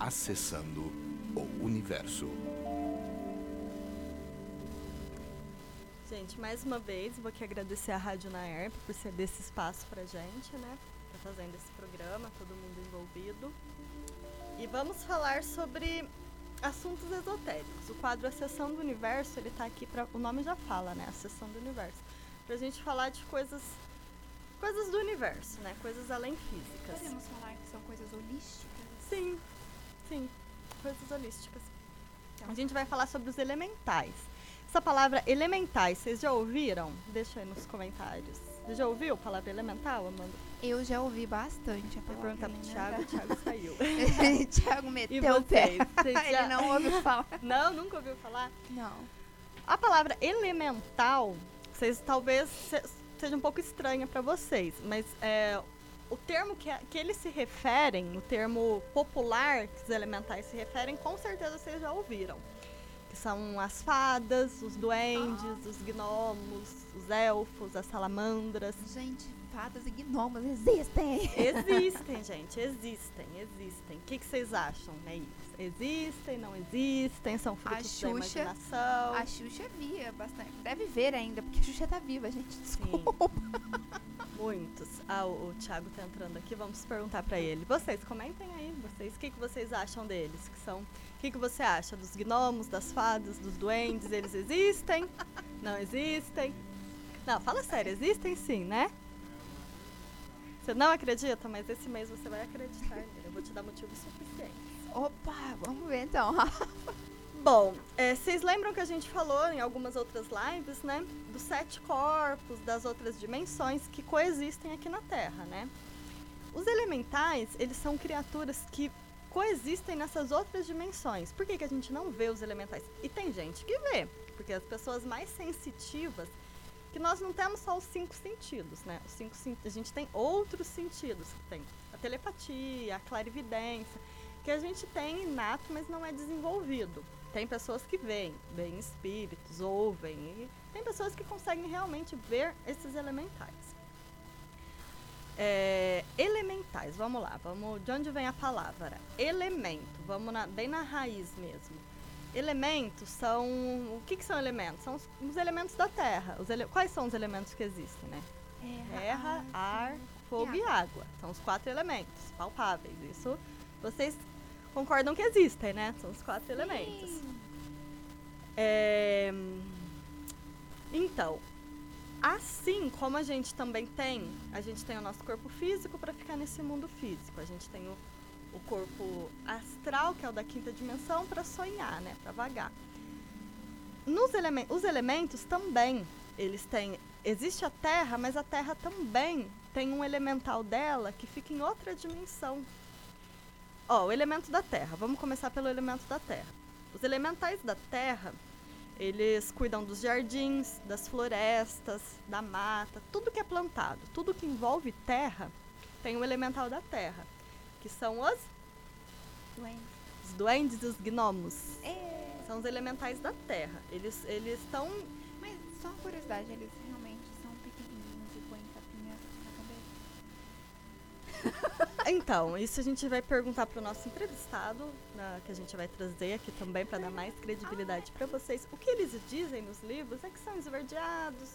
Acessando o universo. Gente, mais uma vez, vou aqui agradecer a Rádio Naerp por ceder esse espaço pra gente, né? Tá fazendo esse programa, todo mundo envolvido. E vamos falar sobre assuntos esotéricos. O quadro A Sessão do Universo, ele tá aqui para o nome já fala, né? A Sessão do Universo. Pra gente falar de coisas coisas do universo, né? Coisas além físicas. Podemos falar que são coisas holísticas? Sim, sim, coisas holísticas. A gente vai falar sobre os elementais. Essa palavra elementais, vocês já ouviram? Deixa aí nos comentários. Você já ouviu a palavra elemental, Amanda? Eu já ouvi bastante a Vou palavra. perguntar pro? Thiago, o Thiago saiu. Thiago E meteu o pé. Ele não ouviu falar. Não, nunca ouviu falar? Não. A palavra elemental, vocês talvez se- seja um pouco estranha para vocês, mas é, o termo que, que eles se referem, o termo popular que os elementais se referem, com certeza vocês já ouviram. Que são as fadas, os duendes, os gnomos, os elfos, as salamandras. Gente, fadas e gnomos existem. Existem, gente, existem, existem. O que, que vocês acham, né? Existem, não existem, são frutos da Xuxa- imaginação. A Xuxa via bastante. Deve ver ainda, porque a Xuxa tá viva, gente. Desculpa. Muitos. Ah, o, o Thiago tá entrando aqui, vamos perguntar pra ele. Vocês, comentem aí, vocês, o que, que vocês acham deles? Que são, o que, que você acha dos gnomos, das fadas, dos duendes? Eles existem? Não existem? Não, fala sério, existem sim, né? Você não acredita, mas esse mês você vai acreditar nele. Eu vou te dar motivo suficiente. Opa, vamos ver então. Bom, é, vocês lembram que a gente falou em algumas outras lives, né? Dos sete corpos, das outras dimensões que coexistem aqui na Terra, né? Os elementais, eles são criaturas que coexistem nessas outras dimensões. Por que, que a gente não vê os elementais? E tem gente que vê, porque as pessoas mais sensitivas, que nós não temos só os cinco sentidos, né? Os cinco, a gente tem outros sentidos, que tem a telepatia, a clarividência, que a gente tem inato, mas não é desenvolvido. Tem pessoas que veem, veem espíritos, ouvem, e tem pessoas que conseguem realmente ver esses elementais. É, elementais, vamos lá, vamos, de onde vem a palavra? Elemento, vamos na- bem na raiz mesmo. Elementos são. O que, que são elementos? São os, os elementos da Terra. Os ele- quais são os elementos que existem, né? Terra, ar, fogo e água. São os quatro elementos palpáveis. Isso vocês concordam que existem, né? São os quatro elementos. É, Então, assim como a gente também tem, a gente tem o nosso corpo físico para ficar nesse mundo físico. A gente tem o, o corpo astral, que é o da quinta dimensão, para sonhar, né? Para vagar. nos elemen os elementos também, eles têm. Existe a Terra, mas a Terra também tem um elemental dela que fica em outra dimensão. Ó, o elemento da Terra. Vamos começar pelo elemento da Terra. Os elementais da Terra, eles cuidam dos jardins, das florestas, da mata, tudo que é plantado, tudo que envolve terra, tem o elemental da Terra, que são os, Duende. os duendes e os gnomos. É. São os elementais da Terra. Eles eles estão Mas só uma curiosidade, eles realmente são pequenininhos e põem capinha na cabeça. Então, isso a gente vai perguntar para o nosso entrevistado, na- que a gente vai trazer aqui também para dar mais credibilidade para vocês. O que eles dizem nos livros é que são esverdeados,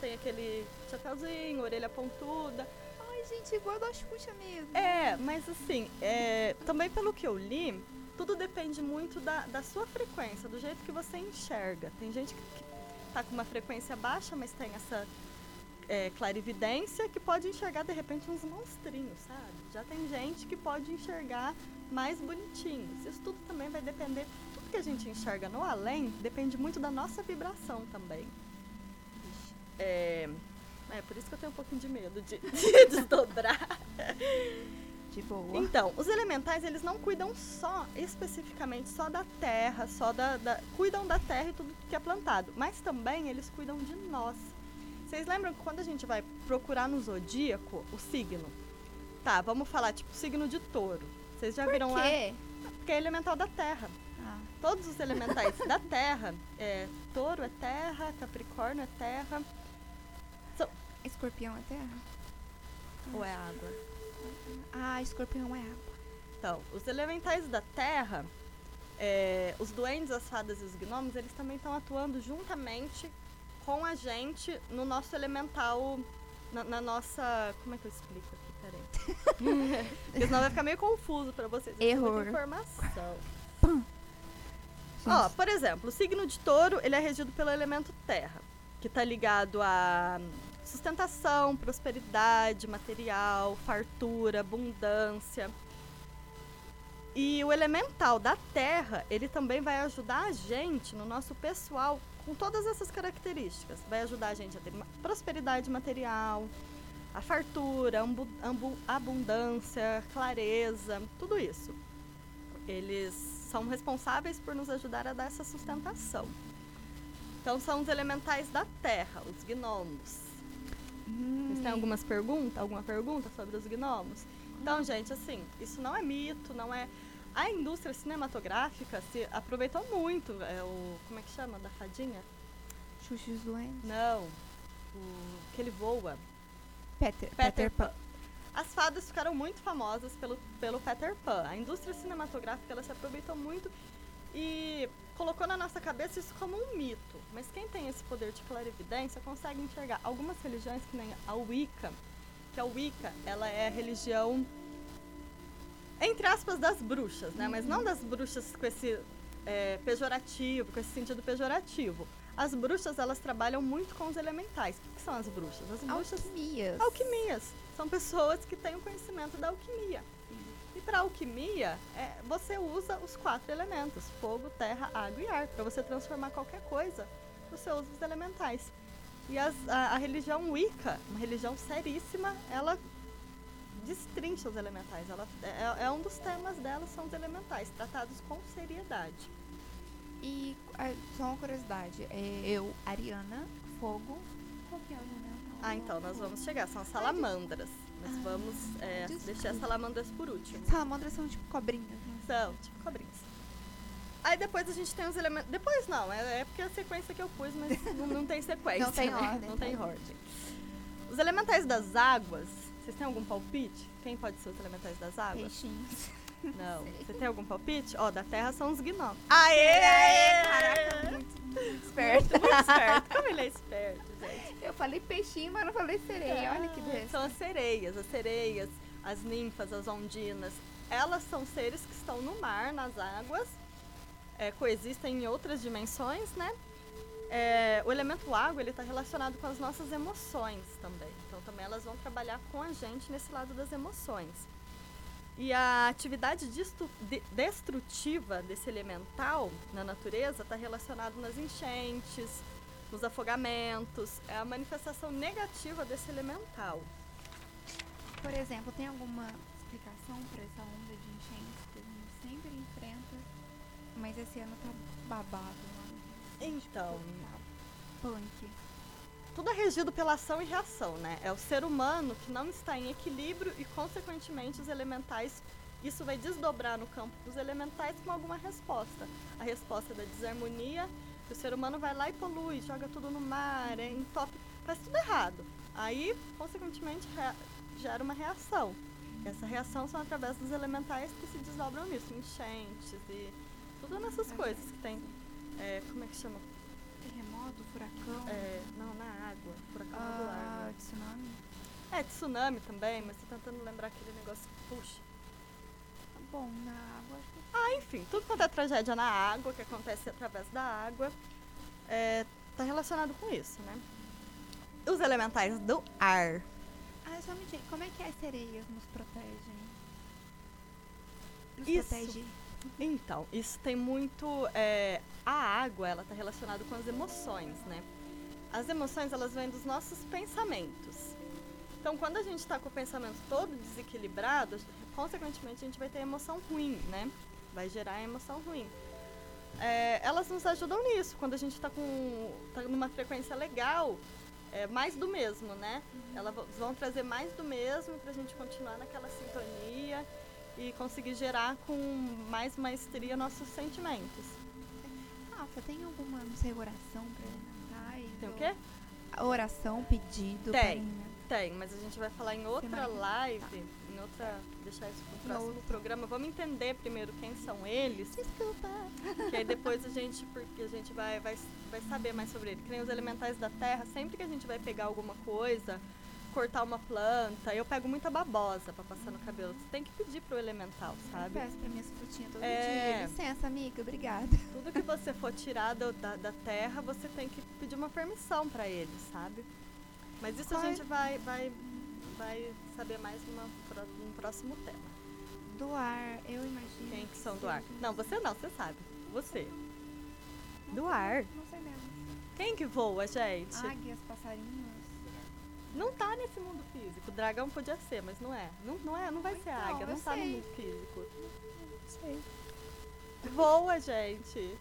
tem aquele chapeuzinho, orelha pontuda. Ai, gente, igual da Xuxa mesmo. É, mas assim, é, também pelo que eu li, tudo depende muito da, da sua frequência, do jeito que você enxerga. Tem gente que, que tá com uma frequência baixa, mas tem essa é, clarividência que pode enxergar de repente uns monstrinhos, sabe? Já tem gente que pode enxergar mais bonitinhos. Isso tudo também vai depender. Tudo que a gente enxerga no além depende muito da nossa vibração também. É, é por isso que eu tenho um pouquinho de medo de, de desdobrar. De boa. Então, os elementais, eles não cuidam só, especificamente, só da terra, só da, da- Cuidam da terra e tudo que é plantado. Mas também eles cuidam de nós. Vocês lembram que quando a gente vai procurar no zodíaco o signo? Tá, vamos falar, tipo, signo de touro. Vocês já Por viram lá? quê? Porque é elemental da terra. Ah, Todos os elementais da terra, é, touro é terra, capricórnio é terra, escorpião é terra? ou é água? Ah, escorpião é água. Então, os elementais da terra, é, os duendes, as fadas e os gnomos, eles também estão atuando juntamente com a gente no nosso elemental, na, na nossa... Como é que eu explico aqui? Peraí. Porque senão vai ficar meio confuso para vocês. Error. informação. Ó, por exemplo, o signo de touro, ele é regido pelo elemento terra, que está ligado a sustentação, prosperidade material, fartura, abundância. E o elemental da terra, ele também vai ajudar a gente, no nosso pessoal, com todas essas características. Vai ajudar a gente a ter prosperidade material, a fartura, ambu- abundância, clareza, tudo isso. Eles são responsáveis por nos ajudar a dar essa sustentação. Então são os elementais da terra, os gnomos. Vocês têm algumas perguntas? Alguma pergunta sobre os gnomos? Então, gente, assim, isso não é mito, não é. A indústria cinematográfica se aproveitou muito. É o. Como é que chama? Da fadinha? Xuxa os Duendes. Não. O, que ele voa. Peter, Peter Pan. As fadas ficaram muito famosas pelo, pelo Peter Pan. A indústria cinematográfica ela se aproveitou muito e colocou na nossa cabeça isso como um mito. Mas quem tem esse poder de clarividência consegue enxergar algumas religiões, que nem a Wicca, que a Wicca ela é a religião, entre aspas, das bruxas, né? Mas não das bruxas com esse é, pejorativo, com esse sentido pejorativo. As bruxas, elas trabalham muito com os elementais. O que, que são as bruxas? As bruxas Alquimias. Alquimias. São pessoas que têm o conhecimento da alquimia. E para alquimia, é, você usa os quatro elementos: fogo, terra, água e ar. Para você transformar qualquer coisa, você usa os elementais. E as- a, a religião Wicca, uma religião seríssima, ela destrincha os elementais. Ela, é, é um dos temas dela, são os elementais, tratados com seriedade. E ah, só uma curiosidade. É, eu, Ariana, fogo. Qual que é o elemento? Ah, então, nós vamos chegar. São as salamandras. Nós Ah, vamos é, deixar as salamandras por último. Salamandras são tipo cobrinhas, né? São, tipo cobrinhas. Aí depois a gente tem os elementos. Depois não, é, é porque a sequência que eu pus, mas não, não tem sequência. Não tem né? ordem, Não tem bom. ordem. Os elementais das águas, vocês têm algum palpite? Quem pode ser os elementais das águas? Peixinhos. Não. sei. Você tem algum palpite? Ó, da terra são os gnomos. Aê! Caraca, muito, muito esperto. Muito, muito esperto. Como ele é esperto, gente. Eu falei peixinho, mas não falei sereia. Olha que Ah, besta. São as sereias, as sereias, as ninfas, as ondinas. Elas são seres que estão no mar, nas águas, é, coexistem em outras dimensões, né? É, o elemento água ele está relacionado com as nossas emoções também. Então também elas vão trabalhar com a gente nesse lado das emoções. E a atividade destrutiva desse elemental na natureza está relacionado nas enchentes, nos afogamentos. É a manifestação negativa desse elemental. Por exemplo, tem alguma explicação para essa onda de enchentes que a gente sempre enfrenta? Mas esse ano tá babado lá no Rio. Então, Tá punk. É regido pela ação e reação, né? É o ser humano que não está em equilíbrio e, consequentemente, os elementais. Isso vai desdobrar no campo dos elementais com alguma resposta. A resposta é da desarmonia, que o ser humano vai lá e polui, joga tudo no mar, é, entope, faz tudo errado. Aí, consequentemente, gera uma reação. E essa reação são através dos elementais que se desdobram nisso, enchentes e tudo nessas coisas que tem. é, como é que chama? Furacão, É, não, na água. Furacão é do ar. ah, né? tsunami. É, tsunami também, mas tô tentando lembrar aquele negócio que puxa. Tá bom, na água Ah, enfim, tudo quanto é tragédia na água, que acontece através da água, é, tá relacionado com isso, né? Os elementais do ar. Ah, só me diga, como é que as sereias nos protegem? Nos Isso. protege? Então, isso tem muito. é, a água, ela tá relacionada com as emoções, né? As emoções, elas vêm dos nossos pensamentos. Então, quando a gente está com o pensamento todo desequilibrado, consequentemente a gente vai ter emoção ruim, né? Vai gerar emoção ruim. É, elas nos ajudam nisso, quando a gente está com tá numa frequência legal, é mais do mesmo, né? Elas v- vão trazer mais do mesmo para a gente continuar naquela sintonia e conseguir gerar com mais maestria nossos sentimentos. Rafa, tem alguma, não sei, oração pra elementais? Tem o quê? Oração, pedido? Tem. Tem, mas a gente vai falar em outra Semana live, em outra. deixar isso pro próximo outro. programa. Vamos entender primeiro quem são eles, Desculpa. que aí depois a gente, porque a gente vai, vai, vai saber mais sobre ele. Que nem os elementais da terra, sempre que a gente vai pegar alguma coisa, cortar uma planta, eu pego muita babosa pra passar no cabelo. Você tem que pedir pro elemental, Eu sabe? peço pra minhas frutinhas todo É. dia. Licença, amiga, obrigada. Tudo que você for tirar do- da, da terra, você tem que pedir uma permissão para ele, sabe? Mas isso Qual a é? gente vai, vai, vai saber mais numa, num próximo tema. Do ar, eu imagino. Quem que são do seja- ar? Não, você não, você sabe. Você. Do ar. Não sei mesmo. Quem que voa, gente? Águias, passarinhos. Não tá nesse mundo físico. Dragão podia ser, mas não é. Não, não é, não vai ser Então, águia, não eu tá no mundo físico. Sei. Voa, gente.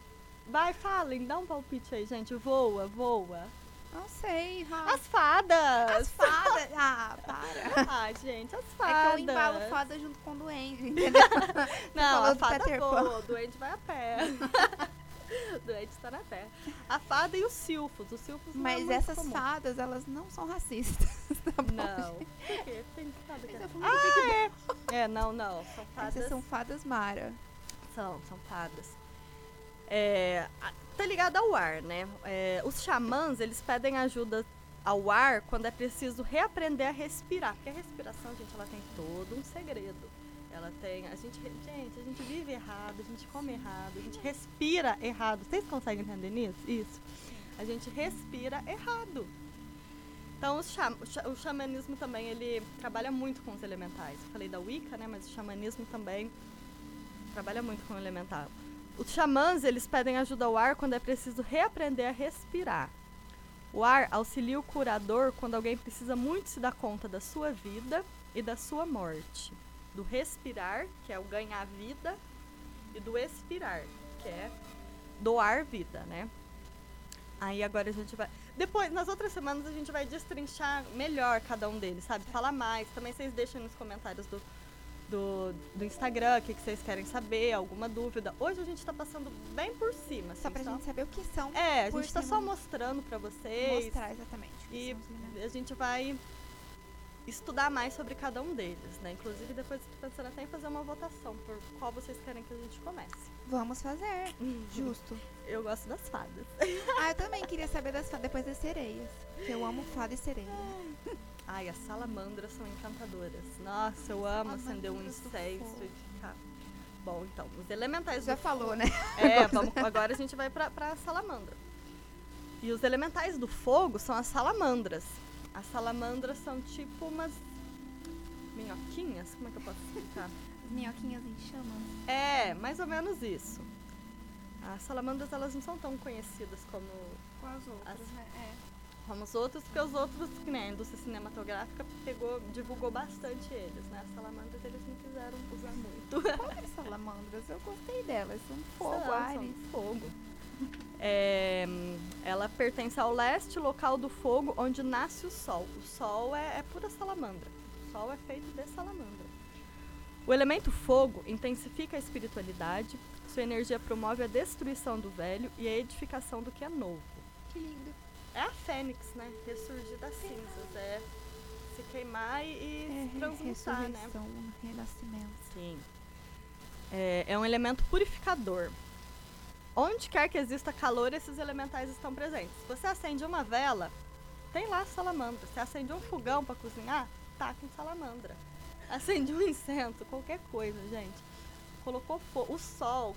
Vai, falem, dá um palpite aí, gente. Voa, voa. Não sei, Rafa. As fadas! As fadas. Ah, para. Ai, gente, as É fadas. que eu embalo fada junto com o duende, entendeu? Não, a fada voa, o duende vai a pé. o duende está na terra. A fada e os silfos. Os silfos não é Mas muito essas comum. fadas, elas não são racistas, tá bom? Não. Por quê? Tem fada que é... Big Ah, é. É, não, não. São fadas. Essas são fadas Mara. São, são fadas. É, tá ligado ao ar, né? É, os xamãs, eles pedem ajuda ao ar quando é preciso reaprender a respirar. Porque a respiração, gente, ela tem todo um segredo. Ela tem. A gente, gente, a gente vive errado, a gente come errado, a gente respira errado. Vocês conseguem entender nisso? Isso? A gente respira errado. Então, o, o xamanismo também, ele trabalha muito com os elementais. Eu falei da Wicca, né? Mas o xamanismo também trabalha muito com o elemental. Os xamãs, eles pedem ajuda ao ar quando é preciso reaprender a respirar. O ar auxilia o curador quando alguém precisa muito se dar conta da sua vida e da sua morte. Do respirar, que é o ganhar vida, e do expirar, que é doar vida, né? Aí agora a gente vai. Depois, nas outras semanas, a gente vai destrinchar melhor cada um deles, sabe? Falar mais. Também vocês deixem nos comentários do, do, do Instagram o que, que vocês querem saber, alguma dúvida. Hoje a gente tá passando bem por cima. Só assim, pra gente saber o que são. É, a gente tá cima. só mostrando pra vocês. Mostrar exatamente. E a gente vai estudar mais sobre cada um deles, né? Inclusive, depois tô pensando até em fazer uma votação por qual vocês querem que a gente comece. Vamos fazer. Justo. Eu gosto das fadas. Ah, eu também queria saber das fadas depois das sereias. Que eu amo fada e sereia. Ai, as salamandras são encantadoras. Nossa, eu amo acender um incenso e ficar. Bom, então, os elementais Já do falou, né? É, vamos, agora a gente vai pra, pra salamandra. E os elementais do fogo são as salamandras. As salamandras são tipo umas minhoquinhas, como é que eu posso explicar? minhoquinhas em chamas. É, mais ou menos isso. As salamandras, elas não são tão conhecidas como, Com as outras, As- né? É. como os outros, porque os outros, que nem a indústria cinematográfica, pegou, divulgou bastante eles, né? As salamandras, eles não quiseram usar muito. Qual é salamandras? Eu gostei delas. São fogo, São, ares. são fogo. É, ela pertence ao leste, local do fogo, onde nasce o sol. O sol é, é pura salamandra. O sol é feito de salamandra. O elemento fogo intensifica a espiritualidade, sua energia promove a destruição do velho e a edificação do que é novo. Que lindo. É a fênix, né? Ressurgir das cinzas. É se queimar e, e É, transmutar, né? renascimento. Sim. É, é um elemento purificador. Onde quer que exista calor, esses elementais estão presentes. Se você acende uma vela, tem lá salamandra. Se acende um fogão para cozinhar, tá com salamandra. Acende um incenso, qualquer coisa, gente. Colocou fogo, o sol,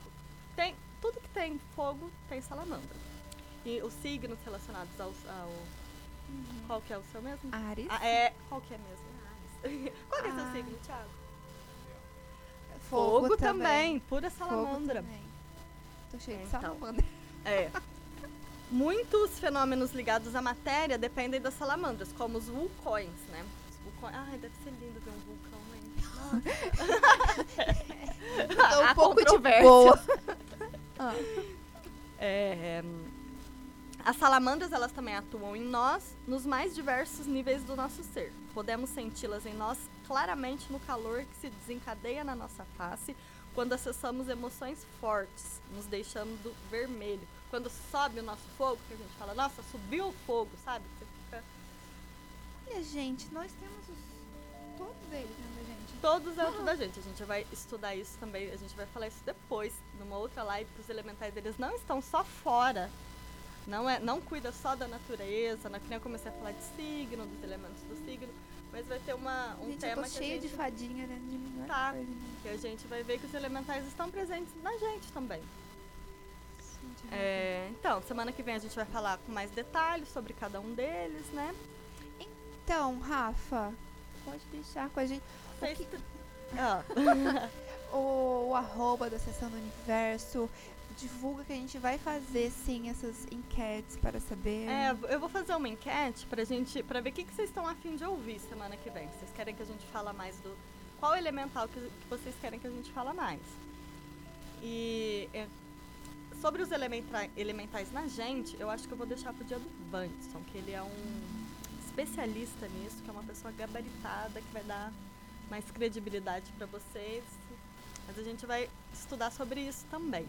tem tudo que tem fogo tem salamandra. E os signos relacionados ao, ao qual que é o seu mesmo? Ares. Ah, é, qual que é mesmo? Ares. qual que é o seu Ah. signo, Thiago? Fogo, Fogo, também, pura Fogo salamandra. também. Tô cheio de Então. salamandra. É. Muitos fenômenos ligados à matéria dependem das salamandras, como os vulcões, né? Os vulcões... Ai, deve ser lindo ver um vulcão, hein? Tô um Há pouco de boa. Ah, É, as salamandras, elas também atuam em nós, nos mais diversos níveis do nosso ser. Podemos senti-las em nós claramente no calor que se desencadeia na nossa face quando acessamos emoções fortes, nos deixando vermelho. Quando sobe o nosso fogo, que a gente fala, nossa, subiu o fogo, sabe? Você fica Olha, gente, nós temos os... todos eles, né, gente? Todos dentro da gente. A gente vai estudar isso também, a gente vai falar isso depois, numa outra live, que os elementais eles não estão só fora. Não, é, não cuida só da natureza, na que nem eu comecei a falar de signo, dos elementos do signo, mas vai ter uma, um gente, tema eu tô cheia gente, de fadinha, né? De Tá. coisa, né? que a gente vai ver que os elementais estão presentes na gente também. Gente, É, então, semana que vem a gente vai falar com mais detalhes sobre cada um deles, né? Então, Rafa, pode deixar com a gente o, que- Ah, o, o arroba da Sessão do Universo. Divulga que a gente vai fazer, sim, essas enquetes para saber. É, eu vou fazer uma enquete pra gente, pra ver o que, vocês estão afim de ouvir semana que vem. Vocês querem que a gente fala mais do. Qual elemental que, que vocês querem que a gente fala mais? E é, sobre os elementa- elementais na gente, eu acho que eu vou deixar pro dia do Vanson, que ele é um especialista nisso, que é uma pessoa gabaritada, que vai dar mais credibilidade pra vocês. Mas a gente vai estudar sobre isso também.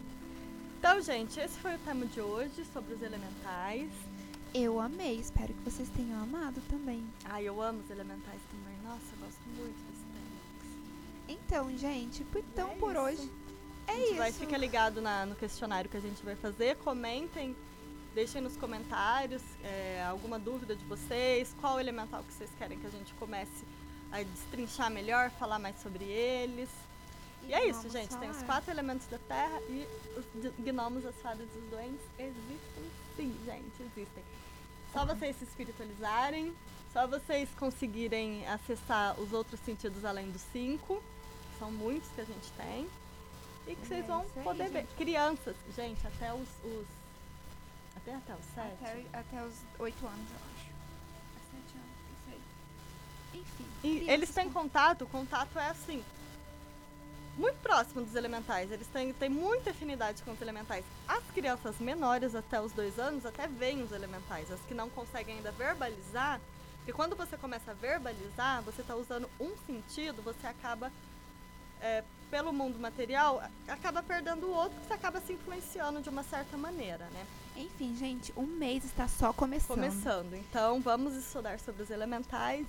Então, gente, esse foi o tema de hoje sobre os elementais. Eu amei, espero que vocês tenham amado também. Ai, eu amo os elementais também. Nossa, eu gosto muito desse tema. Então, gente, então É por isso. hoje é a gente isso. vai ficar ligado na- no questionário que a gente vai fazer. Comentem, deixem nos comentários é, alguma dúvida de vocês, qual elemental que vocês querem que a gente comece a destrinchar melhor, falar mais sobre eles. E é isso, gente. Tem os quatro elementos da Terra e os gnomos, as fadas e os doentes existem sim, gente, existem. Só vocês se espiritualizarem, só vocês conseguirem acessar os outros sentidos além dos cinco, que são muitos que a gente tem, e que É vocês vão isso aí, poder ver. gente. Crianças, gente, até os, os- até até os sete. Até, até os oito anos, eu acho. É sete anos, não sei. Enfim. E eles têm contato, o contato é assim, muito próximo dos elementais. Eles têm, têm muita afinidade com os elementais. As crianças menores, até os dois anos, até veem os elementais. As que não conseguem ainda verbalizar, porque quando você começa a verbalizar, você está usando um sentido, você acaba, é, pelo mundo material, acaba perdendo o outro, que você acaba se influenciando de uma certa maneira, né? Enfim, gente, um mês está só começando. Começando. Então, vamos estudar sobre os elementais.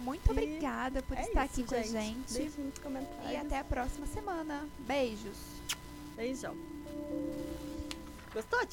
Muito E obrigada por É estar isso, aqui com a gente. Deixem nos comentários. E até a próxima semana. Beijos. Beijão. Gostou,